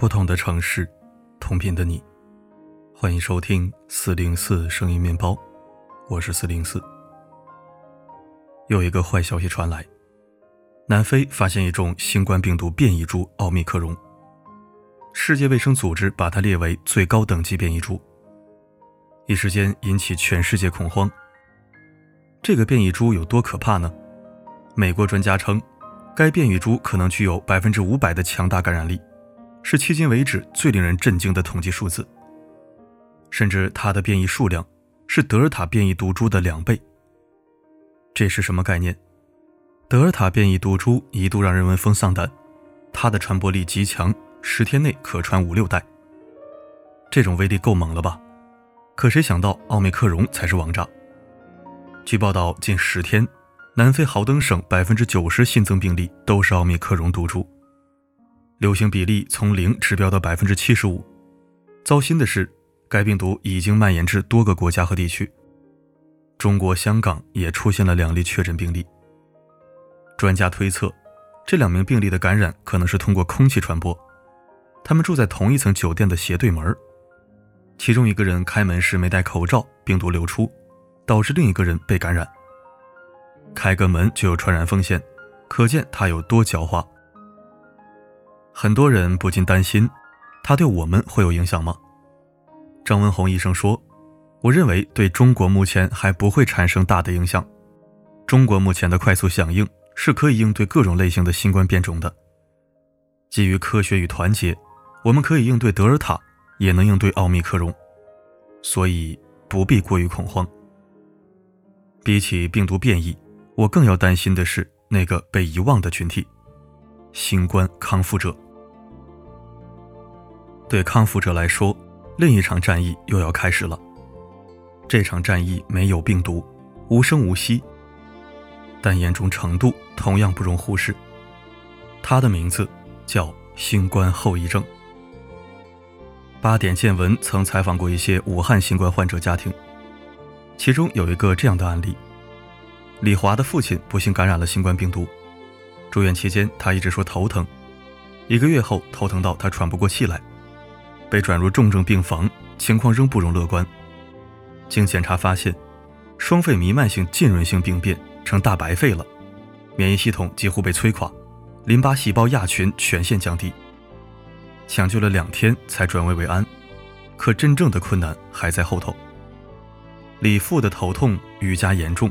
不同的城市，同频的你，欢迎收听四零四声音面包，我是四零四。有一个坏消息传来，南非发现一种新冠病毒变异株奥密克戎，世界卫生组织把它列为最高等级变异株，一时间引起全世界恐慌。这个变异株有多可怕呢？美国专家称。该变异株可能具有百分之五百的强大感染力，是迄今为止最令人震惊的统计数字。甚至它的变异数量是德尔塔变异毒株的两倍。这是什么概念？德尔塔变异毒株一度让人闻风丧胆，它的传播力极强，十天内可传五六代。这种威力够猛了吧？可谁想到奥密克戎才是王炸。据报道，近十天。南非豪登省百分之九十新增病例都是奥密克戎毒株，流行比例从零指标到百分之七十五。糟心的是，该病毒已经蔓延至多个国家和地区，中国香港也出现了两例确诊病例。专家推测，这两名病例的感染可能是通过空气传播，他们住在同一层酒店的斜对门，其中一个人开门时没戴口罩，病毒流出，导致另一个人被感染。开个门就有传染风险，可见他有多狡猾。很多人不禁担心，他对我们会有影响吗？张文宏医生说：“我认为对中国目前还不会产生大的影响。中国目前的快速响应是可以应对各种类型的新冠变种的。基于科学与团结，我们可以应对德尔塔，也能应对奥密克戎，所以不必过于恐慌。比起病毒变异。”我更要担心的是那个被遗忘的群体——新冠康复者。对康复者来说，另一场战役又要开始了。这场战役没有病毒，无声无息，但严重程度同样不容忽视。它的名字叫新冠后遗症。八点见闻曾采访过一些武汉新冠患者家庭，其中有一个这样的案例。李华的父亲不幸感染了新冠病毒，住院期间他一直说头疼，一个月后头疼到他喘不过气来，被转入重症病房，情况仍不容乐观。经检查发现，双肺弥漫性浸润性病变成大白肺了，免疫系统几乎被摧垮，淋巴细胞亚群全线降低，抢救了两天才转危为安，可真正的困难还在后头。李父的头痛愈加严重。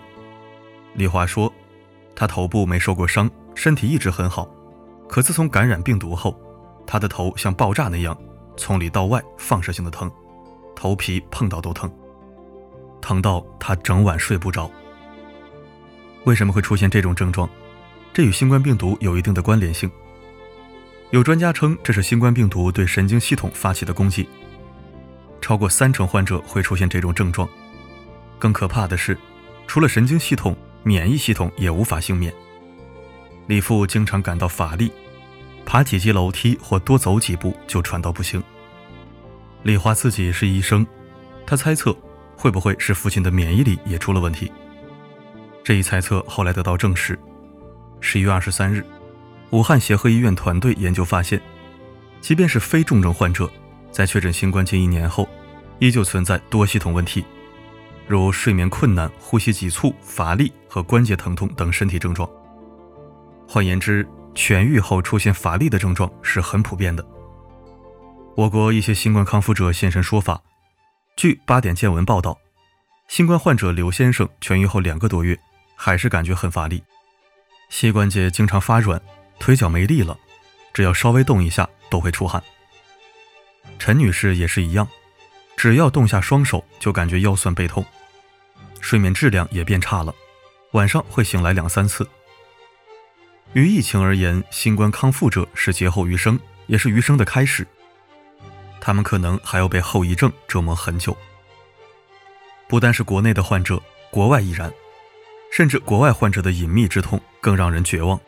李华说：“他头部没受过伤，身体一直很好。可自从感染病毒后，他的头像爆炸那样，从里到外放射性的疼，头皮碰到都疼，疼到他整晚睡不着。为什么会出现这种症状？这与新冠病毒有一定的关联性。有专家称，这是新冠病毒对神经系统发起的攻击。超过三成患者会出现这种症状。更可怕的是，除了神经系统。”免疫系统也无法幸免。李父经常感到乏力，爬几级楼梯或多走几步就喘到不行。李华自己是医生，他猜测会不会是父亲的免疫力也出了问题。这一猜测后来得到证实。十一月二十三日，武汉协和医院团队研究发现，即便是非重症患者，在确诊新冠近一年后，依旧存在多系统问题。如睡眠困难、呼吸急促、乏力和关节疼痛等身体症状。换言之，痊愈后出现乏力的症状是很普遍的。我国一些新冠康复者现身说法。据八点见闻报道，新冠患者刘先生痊愈后两个多月，还是感觉很乏力，膝关节经常发软，腿脚没力了，只要稍微动一下都会出汗。陈女士也是一样，只要动下双手就感觉腰酸背痛。睡眠质量也变差了，晚上会醒来两三次。于疫情而言，新冠康复者是劫后余生，也是余生的开始。他们可能还要被后遗症折磨很久。不单是国内的患者，国外亦然，甚至国外患者的隐秘之痛更让人绝望。《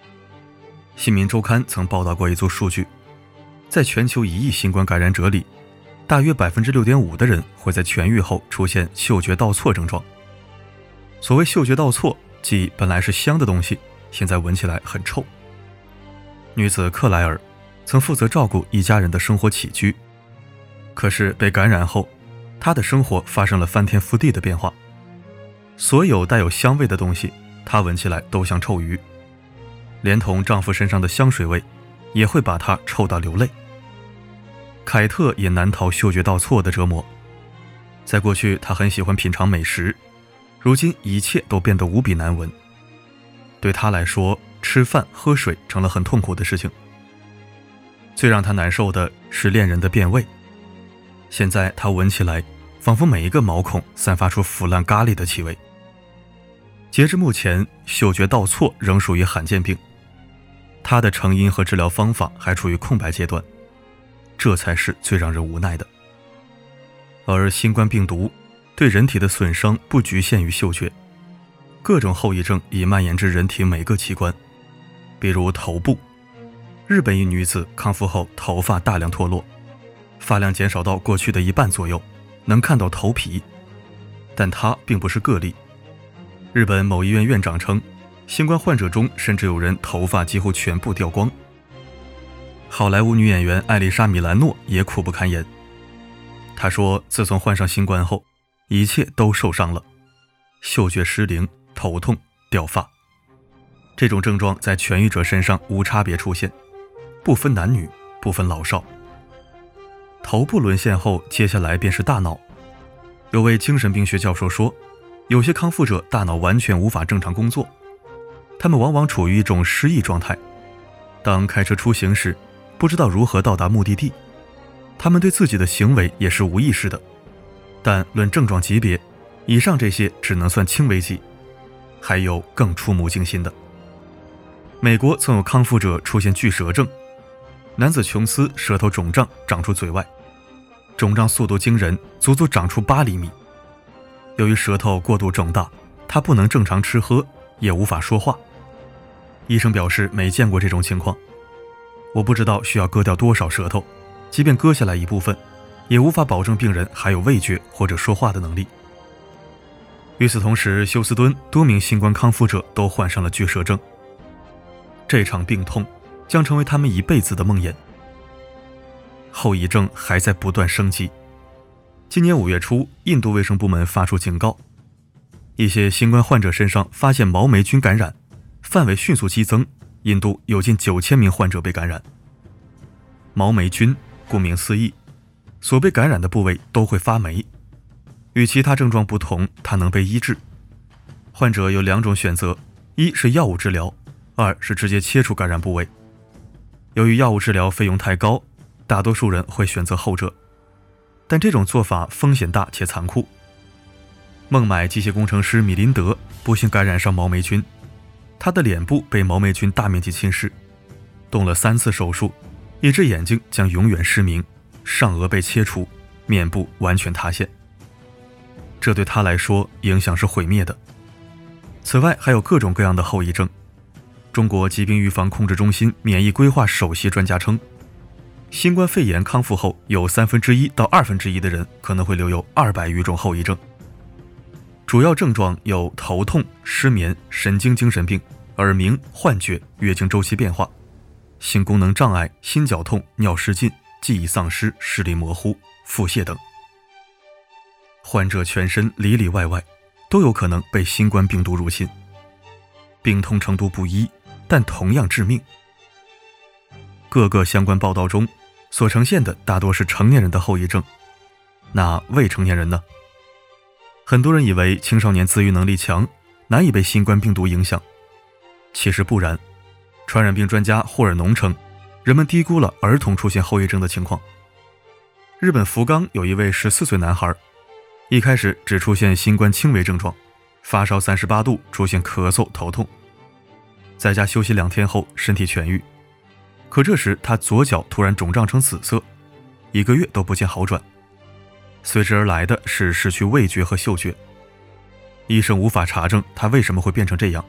新民周刊》曾报道过一组数据，在全球一亿新冠感染者里，大约百分之六点五的人会在痊愈后出现嗅觉倒错症状。所谓嗅觉倒错，即本来是香的东西，现在闻起来很臭。女子克莱尔，曾负责照顾一家人的生活起居。可是被感染后，她的生活发生了翻天覆地的变化。所有带有香味的东西，她闻起来都像臭鱼，连同丈夫身上的香水味，也会把她臭到流泪。凯特也难逃嗅觉倒错的折磨。在过去，她很喜欢品尝美食，如今一切都变得无比难闻。对他来说，吃饭喝水成了很痛苦的事情。最让他难受的是恋人的变味。现在他闻起来，仿佛每一个毛孔散发出腐烂咖喱的气味。截至目前，嗅觉倒错仍属于罕见病，它的成因和治疗方法还处于空白阶段，这才是最让人无奈的。而新冠病毒对人体的损伤不局限于嗅觉，各种后遗症已蔓延至人体每个器官，比如头部。日本一女子康复后头发大量脱落，发量减少到过去的一半左右，能看到头皮。但她并不是个例。日本某医院院长称，新冠患者中甚至有人头发几乎全部掉光。好莱坞女演员艾丽莎·米兰诺也苦不堪言。她说：“自从患上新冠后，一切都受伤了，嗅觉失灵、头痛、掉发，这种症状在痊愈者身上无差别出现，不分男女，不分老少。头部沦陷后，接下来便是大脑。有位精神病学教授说，有些康复者大脑完全无法正常工作，他们往往处于一种失忆状态。当开车出行时，不知道如何到达目的地。”他们对自己的行为也是无意识的，但论症状级别，以上这些只能算轻危级，还有更触目惊心的。美国曾有康复者出现巨舌症，男子琼斯舌头肿胀，长出嘴外，肿胀速度惊人，足足长出八厘米。由于舌头过度肿大，他不能正常吃喝，也无法说话。医生表示没见过这种情况，我不知道需要割掉多少舌头。即便割下来一部分，也无法保证病人还有味觉或者说话的能力。与此同时，休斯敦多名新冠康复者都患上了巨舌症。这场病痛将成为他们一辈子的梦魇。后遗症还在不断升级。今年五月初，印度卫生部门发出警告：一些新冠患者身上发现毛霉菌感染，范围迅速激增，印度有近九千名患者被感染。毛霉菌。顾名思义，所被感染的部位都会发霉。与其他症状不同，它能被医治。患者有两种选择：一是药物治疗，二是直接切除感染部位。由于药物治疗费用太高，大多数人会选择后者。但这种做法风险大且残酷。孟买机械工程师米林德不幸感染上毛霉菌，他的脸部被毛霉菌大面积侵蚀，动了三次手术。一只眼睛将永远失明，上颚被切除，面部完全塌陷。这对他来说影响是毁灭的。此外，还有各种各样的后遗症。中国疾病预防控制中心免疫规划首席专家称，新冠肺炎康复后，有三分之一到二分之一的人可能会留有二百余种后遗症。主要症状有头痛、失眠、神经精神病、耳鸣、幻觉、月经周期变化。性功能障碍、心绞痛、尿失禁、记忆丧失、视力模糊、腹泻等，患者全身里里外外都有可能被新冠病毒入侵，病痛程度不一，但同样致命。各个相关报道中所呈现的大多是成年人的后遗症，那未成年人呢？很多人以为青少年自愈能力强，难以被新冠病毒影响，其实不然。传染病专家霍尔农称，人们低估了儿童出现后遗症的情况。日本福冈有一位十四岁男孩，一开始只出现新冠轻微症状，发烧三十八度，出现咳嗽、头痛，在家休息两天后身体痊愈。可这时他左脚突然肿胀成紫色，一个月都不见好转，随之而来的是失去味觉和嗅觉。医生无法查证他为什么会变成这样。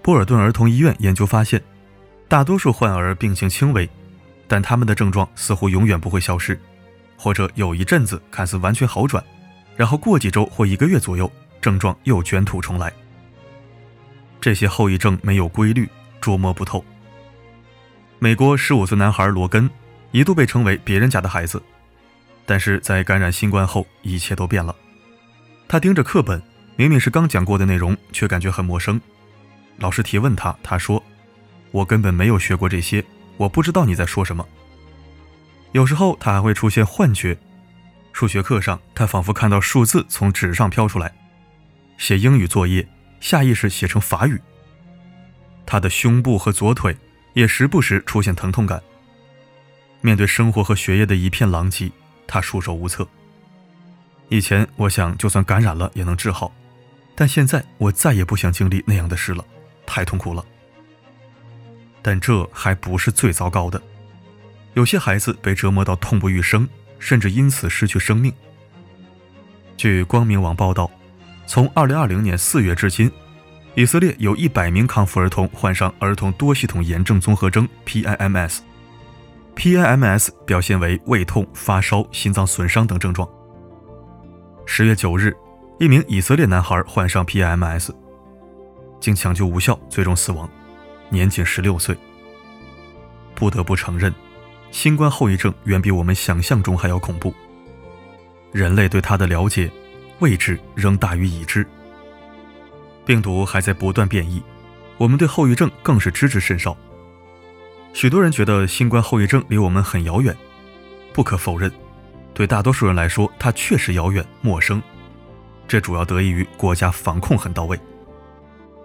波尔顿儿童医院研究发现，大多数患儿病情轻微，但他们的症状似乎永远不会消失，或者有一阵子看似完全好转，然后过几周或一个月左右，症状又卷土重来。这些后遗症没有规律，捉摸不透。美国十五岁男孩罗根一度被称为别人家的孩子，但是在感染新冠后，一切都变了。他盯着课本，明明是刚讲过的内容，却感觉很陌生。老师提问他，他说：“我根本没有学过这些，我不知道你在说什么。”有时候他还会出现幻觉，数学课上，他仿佛看到数字从纸上飘出来；写英语作业，下意识写成法语。他的胸部和左腿。也时不时出现疼痛感。面对生活和学业的一片狼藉，他束手无策。以前我想，就算感染了也能治好，但现在我再也不想经历那样的事了，太痛苦了。但这还不是最糟糕的，有些孩子被折磨到痛不欲生，甚至因此失去生命。据光明网报道，从2020年4月至今。以色列有一百名康复儿童患上儿童多系统炎症综合征 （PIMS）。PIMS 表现为胃痛、发烧、心脏损伤等症状。十月九日，一名以色列男孩患上 PIMS，经抢救无效，最终死亡，年仅十六岁。不得不承认，新冠后遗症远比我们想象中还要恐怖。人类对它的了解、未知仍大于已知。病毒还在不断变异，我们对后遗症更是知之甚少。许多人觉得新冠后遗症离我们很遥远，不可否认，对大多数人来说，它确实遥远陌生。这主要得益于国家防控很到位，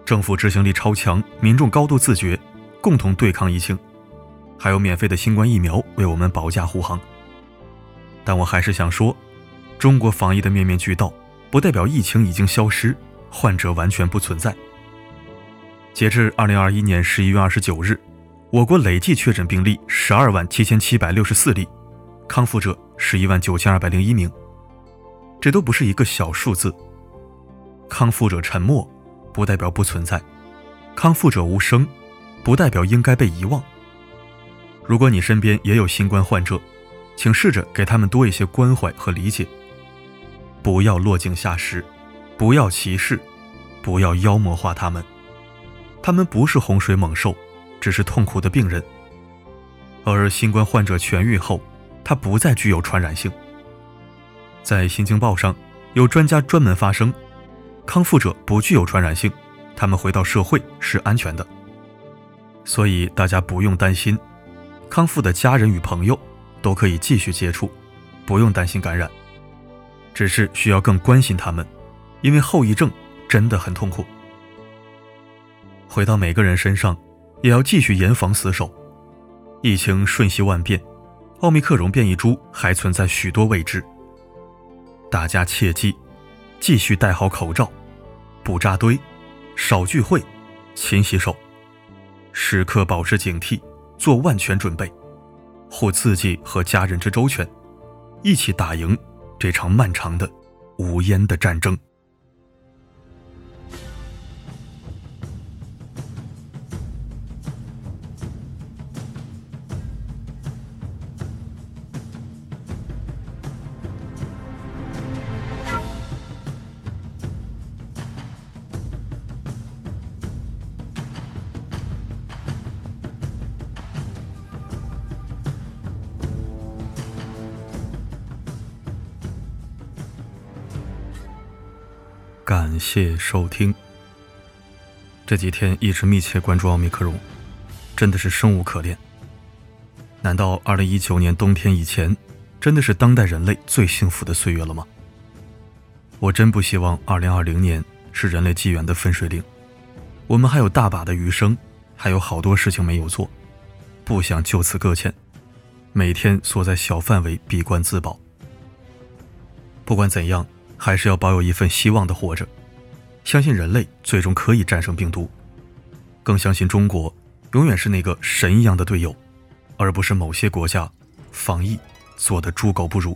政府执行力超强，民众高度自觉，共同对抗疫情，还有免费的新冠疫苗为我们保驾护航。但我还是想说，中国防疫的面面俱到，不代表疫情已经消失。患者完全不存在。截至二零二一年十一月二十九日，我国累计确诊病例十二万七千七百六十四例，康复者十一万九千二百零一名。这都不是一个小数字。康复者沉默，不代表不存在；康复者无声，不代表应该被遗忘。如果你身边也有新冠患者，请试着给他们多一些关怀和理解，不要落井下石。不要歧视，不要妖魔化他们。他们不是洪水猛兽，只是痛苦的病人。而新冠患者痊愈后，他不再具有传染性。在《新京报》上，有专家专门发声：康复者不具有传染性，他们回到社会是安全的。所以大家不用担心，康复的家人与朋友都可以继续接触，不用担心感染，只是需要更关心他们。因为后遗症真的很痛苦。回到每个人身上，也要继续严防死守。疫情瞬息万变，奥密克戎变异株还存在许多未知。大家切记，继续戴好口罩，不扎堆，少聚会，勤洗手，时刻保持警惕，做万全准备，护自己和家人之周全，一起打赢这场漫长的无烟的战争。感谢收听。这几天一直密切关注奥密克戎，真的是生无可恋。难道二零一九年冬天以前，真的是当代人类最幸福的岁月了吗？我真不希望二零二零年是人类纪元的分水岭。我们还有大把的余生，还有好多事情没有做，不想就此搁浅，每天缩在小范围闭关自保。不管怎样。还是要保有一份希望的活着，相信人类最终可以战胜病毒，更相信中国永远是那个神一样的队友，而不是某些国家防疫做的猪狗不如。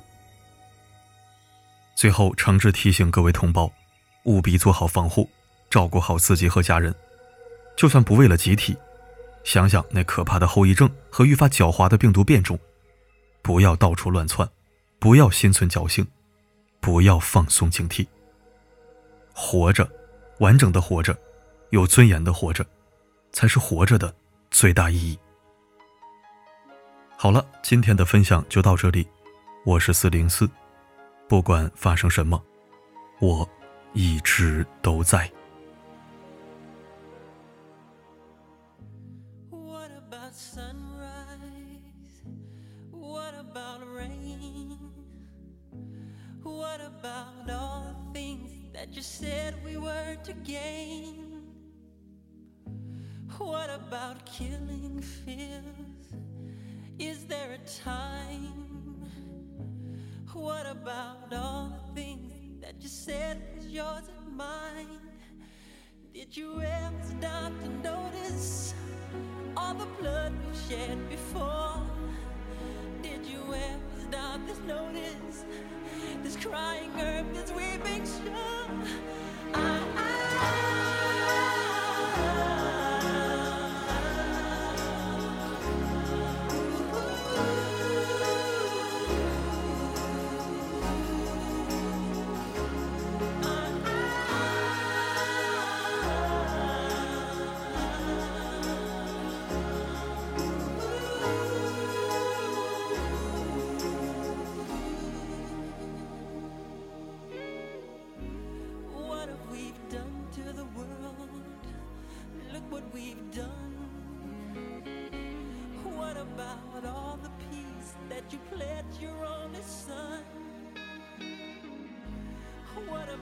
最后，诚挚提醒各位同胞，务必做好防护，照顾好自己和家人。就算不为了集体，想想那可怕的后遗症和愈发狡猾的病毒变种，不要到处乱窜，不要心存侥幸。不要放松警惕。活着，完整的活着，有尊严的活着，才是活着的最大意义。好了，今天的分享就到这里，我是四零四，不管发生什么，我一直都在。What about killing fears? Is there a time? What about all the things that you said was yours and mine? Did you ever stop to notice all the blood we've shed before? Did you ever stop to notice this crying earth, this weeping shore?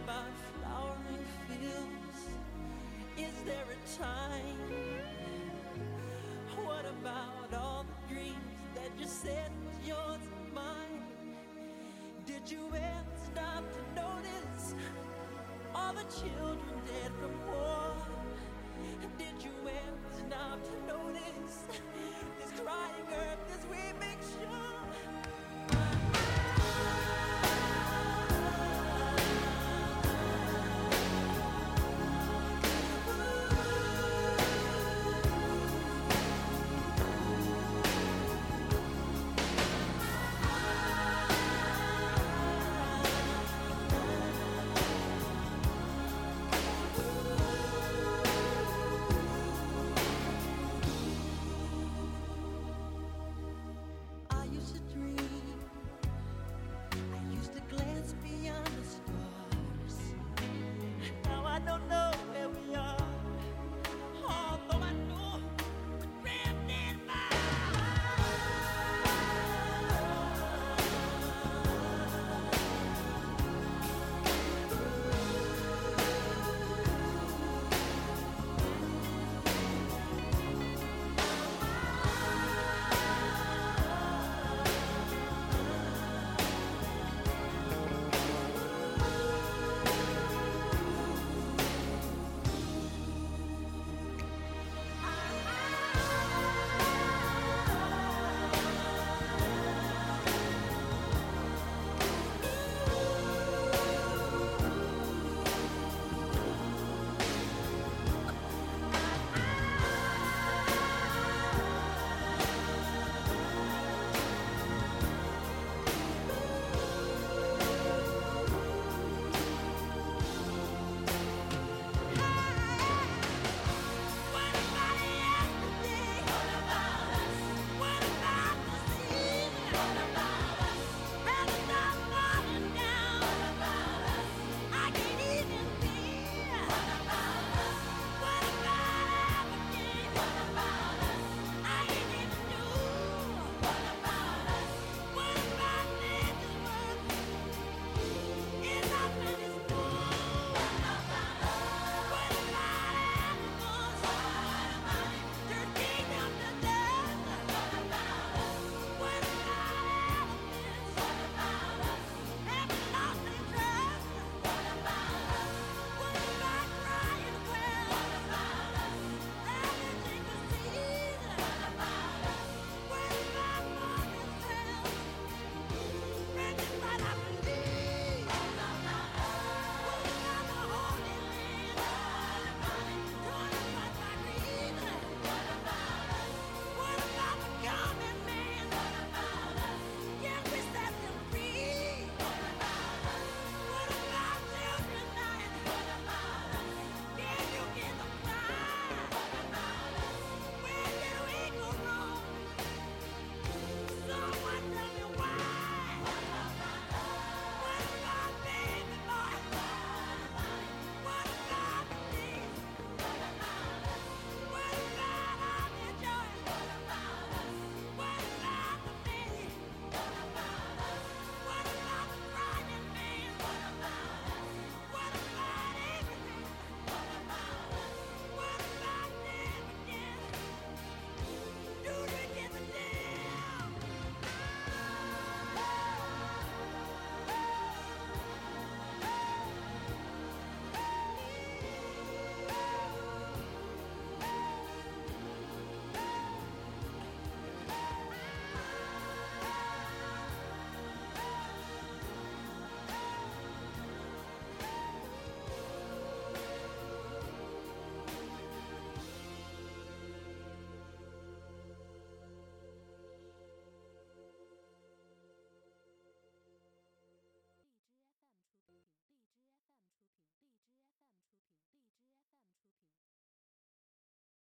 About flowering fields? Is there a time? What about all the dreams that you said was yours and mine? Did you ever stop to notice all the children dead from war? Did you ever stop to notice